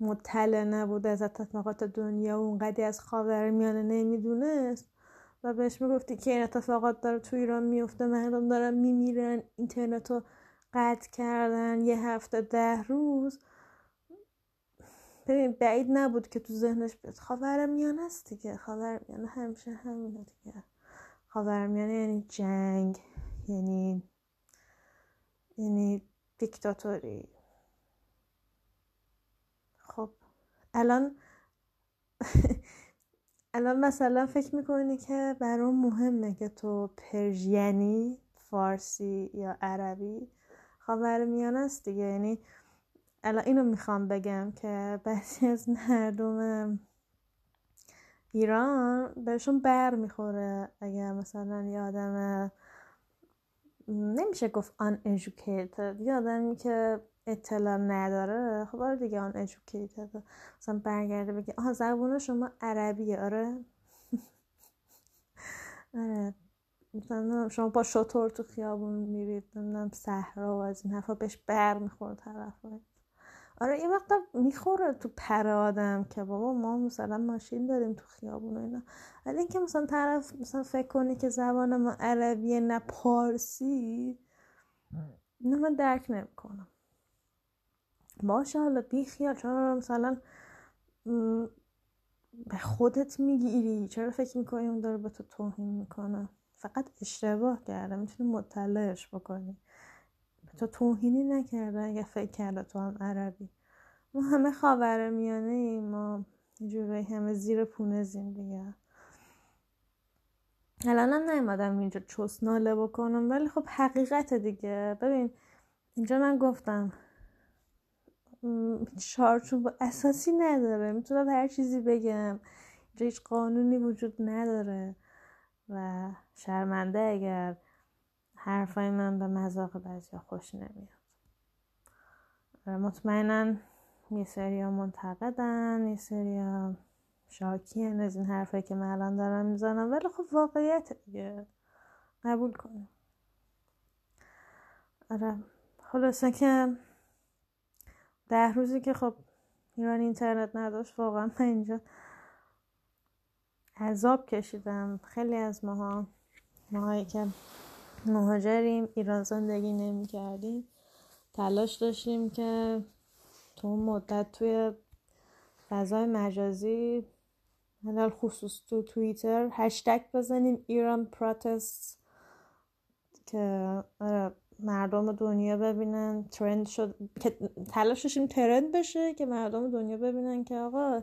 مطلع نبود از اتفاقات دنیا و اونقدی از خاور میانه نمی‌دونست و بهش می‌گفتی که این اتفاقات داره تو ایران میفته مردم دارن میمیرن اینترنت رو قطع کردن یه هفته ده روز. ببین بعید نبود که تو ذهنش بیاد. خاور میانه است دیگه. خاور میانه همیشه همینه دیگه. خاور میانه یعنی جنگ یعنی یعنی دیکتاتوری. خب الان الان مثلا فکر می‌کنی که برام مهمه که تو پرژینی فارسی یا عربی میانه است دیگه. یعنی الان اینو می‌خوام بگم که بعضی از مردم ایران بهشون بر می‌خوره اگر مثلا یه آدم نمیشه گفت آن educated یه آدمی که اطلاع نداره خب آره دیگه آن educated مثلا برگرده بگه آها زبون شما عربیه آره. آره. مثلا شما با شطور تو خیابون میرید نمی‌دونم صحرا و از این حرفا بهش بر می‌خوره طرف آره این وقتا می‌خوره تو پر آدم که بابا ما مثلا ماشین داریم تو خیابون اینا. ولی اینکه مثلا طرف مثلا فکر کنی که زبان ما عربیه نه پارسی اینو من درک نمی‌کنم. باشه حالا بی خیال چرا مثلا به خودت می‌گیری. چرا فکر می‌کنی اون داره به تو توهین می‌کنه؟ فقط اشتباه کرده. می‌تونی مطلعش بکنی. تو توهینی نکرده اگه فکر کرده تو هم عربی. ما همه خاور میانه ایم ما جوری همه زیر پونه زیم دیگه. الان هم نیومدم اینجا چوس ناله بکنم ولی خب حقیقت دیگه. ببین اینجا من گفتم چارچوب اساسی نداره. می‌تونم هر چیزی بگم. اینجا هیچ قانونی وجود نداره. و شرمنده اگر حرفای من به مذاق بعضی خوش نمیاد. مطمئنا یه سری منتقدن یه سری شاکی از این حرفایی که من الان دارم می‌زنم. ولی خب واقعیت دیگه. قبول کنیم. آره. خلاصه که ده روزی که خب ایران اینترنت نداشت واقعا من اینجا عذاب کشیدم. خیلی از ماها ماهایی که مهاجریم ایران زندگی نمی کردیم تلاش داشتیم که تو مدت توی فضای مجازی حدال خصوص تو توییتر هشتگ بزنیم ایران پروتست که آره، مردم دنیا ببینن. ترند شد که تلاش داشتیم ترند بشه که مردم دنیا ببینن که آقا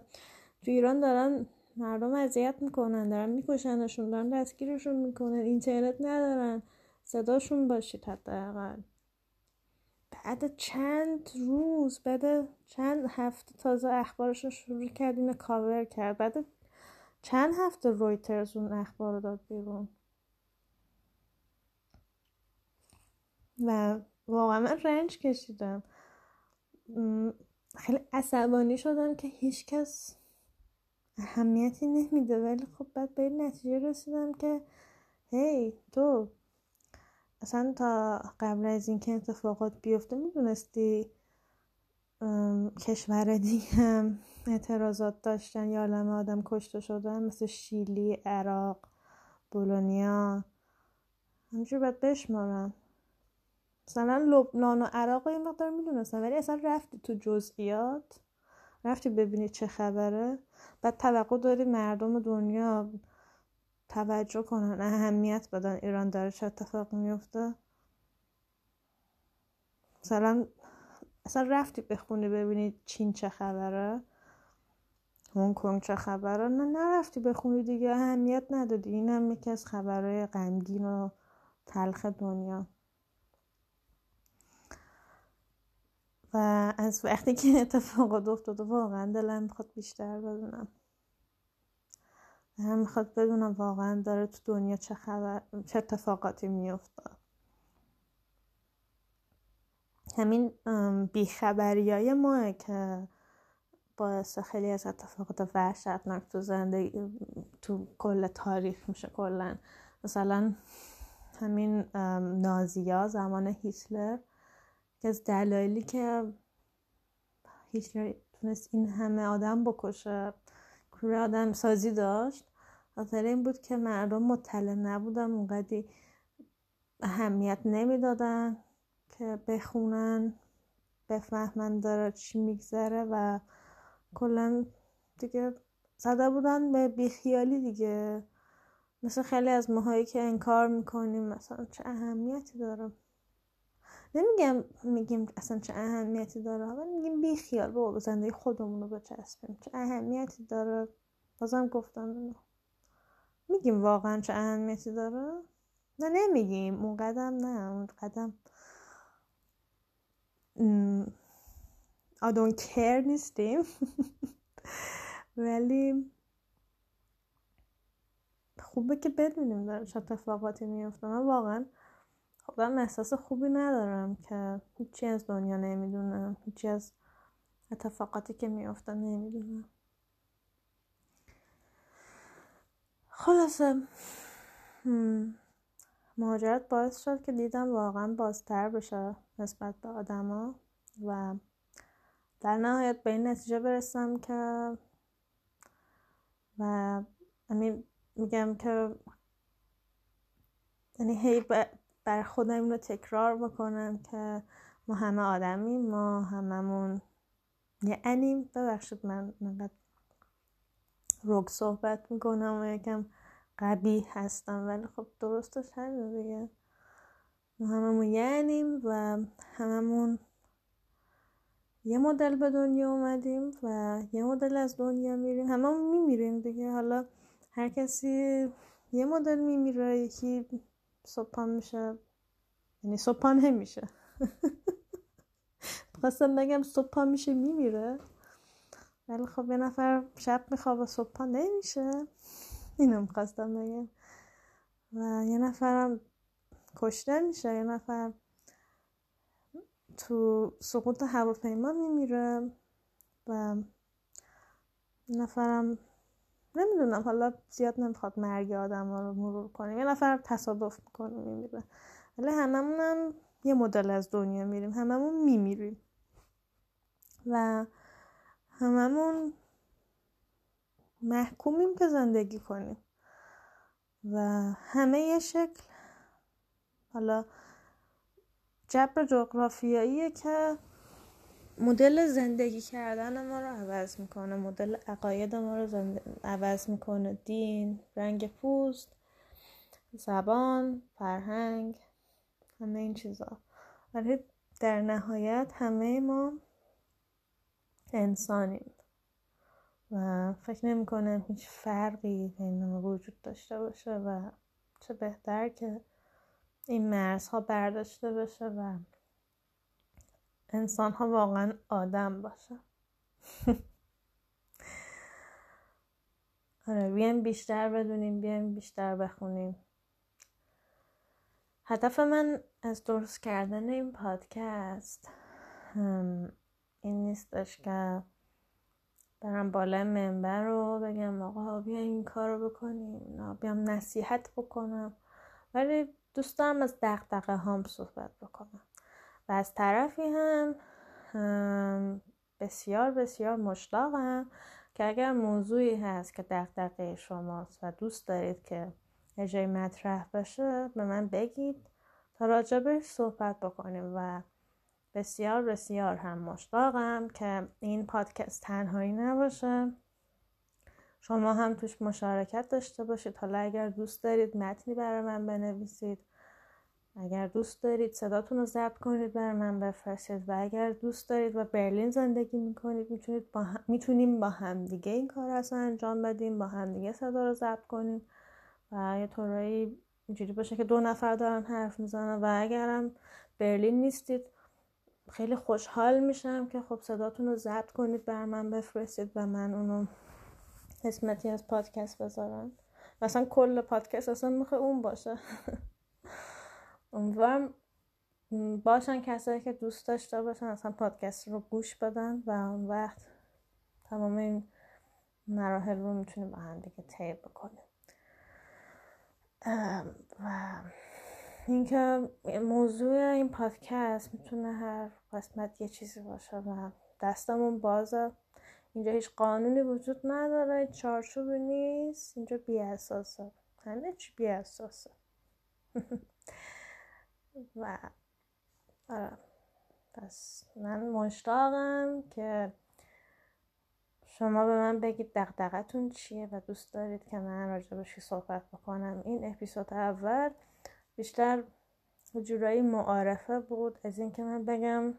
تو ایران دارن مردم اذیت می‌کنن دارن میکشنشون دارن دستگیرشون می‌کنن اینترنت ندارن. صداشون باشید حداقل. بعد چند روز بعد چند هفته تازه اخبارش رو شروع کرد کاور کرد. بعد چند هفته رویترز اون اخبار رو داد بیرون. و واقعا من رنج کشیدم. خیلی عصبانی شدم که هیچکس اهمیتی نمیده. ولی خب بعد به این نتیجه رسیدم که هی تو اصلا تا قبل از اینکه اتفاقات بیفته می‌دونستی کشور دیگه هم اعتراضات داشتن یا عالم آدم کشته شدن مثل شیلی عراق بولونیا. همینجور باید بشمارم مثلا لبنان و عراق این مقدار می‌دونستم ولی اصلا رفتی تو جزئیات رفتی ببینی چه خبره. بعد توقع داری مردم دنیا توجه کنن اهمیت بدن. ایران داره چه اتفاق میفته مثلا اصلا رفتی بخونی ببینی چین چه خبره؟ هنگ کنگ چه خبره؟ نه نرفتی بخونی دیگه اهمیت ندادی. این هم یکی از خبرهای غمگین و تلخ دنیا. و از وقتی که اتفاقات افتاده واقعا دلم می‌خواد بیشتر بدونم. می‌خواد بدونم واقعا داره تو دنیا چه خبر چه اتفاقاتی میفته همین بیخبری های ما که باعث خیلی از اتفاقات وحشتناک تو زندگی تو کل تاریخ میشه کلا. مثلا همین نازیا زمان هیتلر که از دلایلی که هیتلر تونست این همه آدم بکشه. کور آدم سازی داشت خاطر این بود که مردم مطلع نبودن اونقدی اهمیت نمی‌دادن که بخونن بفهمن داره چی میگذره و کلا دیگه زده بودن به بیخیالی دیگه. مثل خیلی از ماهایی که انکار می‌کنیم مثلا چه اهمیتی داره؟ نمیگم میگیم اصلا چه اهمیتی داره ولی میگیم بی خیال بابا به زندگی خودمون رو بچسبیم. چه اهمیتی داره؟ بازم گفتم. میگیم واقعا چه اهمیتی داره؟ نه نمیگیم. اون قدم نه اون قدم. I don't care نیستیم. ولی خوبه که بدونیم داره چه اتفاقاتی میفته من واقعا خودم احساس خوبی ندارم که هیچی از دنیا نمی‌دونم هیچی از اتفاقاتی که میفته نمی‌دونم. خلاصه مهاجرت باعث شد که دیدم واقعا بازتر بشه نسبت به آدما و در نهایت به این نتیجه برسم که و میگم که یعنی هی بر خودم اینو تکرار بکنم که ما همه آدمیم ما هممون یعنی ببخشید من نقدر روگ صحبت می‌کنم و یکم قبی هستم ولی خب درستش همین دیگه. ما هممون یعنیم و هممون یه مدل به دنیا اومدیم و یه مدل از دنیا میریم. هممون میمیریم دیگه. حالا هر کسی یه مدل میمیره یکی صبحان میشه. یعنی صبحان نمیشه. خواستم بگم صبحان میشه میمیره. ولی خب یه نفر شب میخوابه صبحان نمیشه. اینم خواستم بگم. و یه نفرم کشته میشه یه نفر تو سقوط هواپیما میمیره. و نفرم نمی‌دونم حالا زیاد نمی‌خواد مرگ آدم رو مرور کنیم. یه نفر تصادف می‌کنه میمیره. ولی هممون یه مدل از دنیا میریم. هممون میمیریم. و هممون محکومیم که زندگی کنیم. و همه یه شکل. حالا جبر جغرافیاییه که مدل زندگی کردن ما رو عوض می‌کنه مدل عقاید ما رو زند... عوض می‌کنه. دین رنگ پوست زبان فرهنگ همه این چیزا. ولی در نهایت همه ما انسانیم و فکر نمی کنم هیچ فرقی بین ما وجود داشته باشه و چه بهتر که این مرزها برداشته بشه و انسان ها واقعا آدم باشه آره بیایم بیشتر بدونیم بیایم بیشتر بخونیم. هدف من از درست کردن این پادکست این نیستش که برم بالای منبر رو بگم آقا بیا این کار رو بکنیم بیام نصیحت بکنم. ولی دوست دارم از دقدقه هام صحبت بکنم. و از طرفی هم بسیار بسیار مشتاقم که اگر موضوعی هست که دقدقه شماست و دوست دارید که یه جای مطرح بشه به من بگید تا راجبش صحبت بکنیم و بسیار بسیار هم مشتاقم که این پادکست تنهایی نباشه. شما هم توش مشارکت داشته باشید. حالا اگر دوست دارید متنی برای من بنویسید اگر دوست دارید صداتون رو ضبط کنید بر من بفرستید و اگر دوست دارید و برلین زندگی می‌کنید می‌تونید با هم... می‌تونیم با همدیگه این کار اصلا انجام بدیم با همدیگه صدا رو ضبط کنیم و یه طورایی اینجوری باشه که دو نفر دارن حرف می‌زنن و اگرم برلین نیستید خیلی خوشحال میشم که خب صداتون رو ضبط کنید بر من بفرستید و من اونو قسمتی از پادکست بذارم. مثلا کل پادکست اصلا می‌خواه اون باشه. امیدوارم باشن کسایی که دوست داشته باشن اصلا پادکست رو گوش بدن و اون وقت تمام این مراحل رو می‌تونیم با هم دیگه طی بکنیم. و اینکه موضوع این پادکست می‌تونه هر قسمت یه چیزی باشه و دستمون بازه. اینجا هیچ قانونی وجود نداره چارچوبی نیست اینجا بی اساسه همه چی بی اساسه و آره. پس من مشتاقم که شما به من بگید دقدقتون چیه و دوست دارید که من راجبشی صحبت بکنم. این اپیزود اول بیشتر جورایی معارفه بود از اینکه من بگم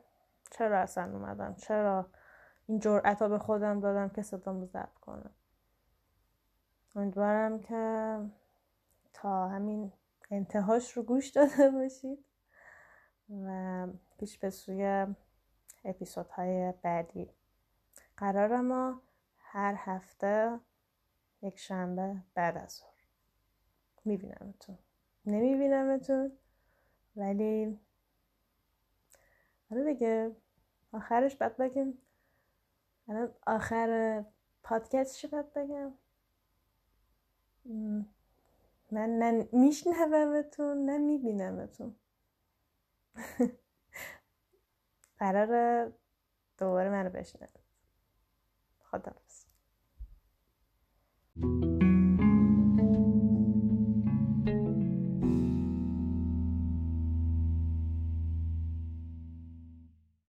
چرا اصلا اومدم چرا این جرأت به خودم دادم که صدامو ضبط کنم. امیدوارم که تا همین انتهاش رو گوش داده باشید. و پیش به سوی اپیزودهای بعدی. قرار ما هر هفته یک شنبه بعد از ظهر. میبینمتون. نمیبینمتون ولی آره دیگه. آخرش بعد بگیم. الان آخر پادکست چی باید بگم؟ من نه میشنومتون نه میبینمتون. قرار دوباره منو بشنوید خدا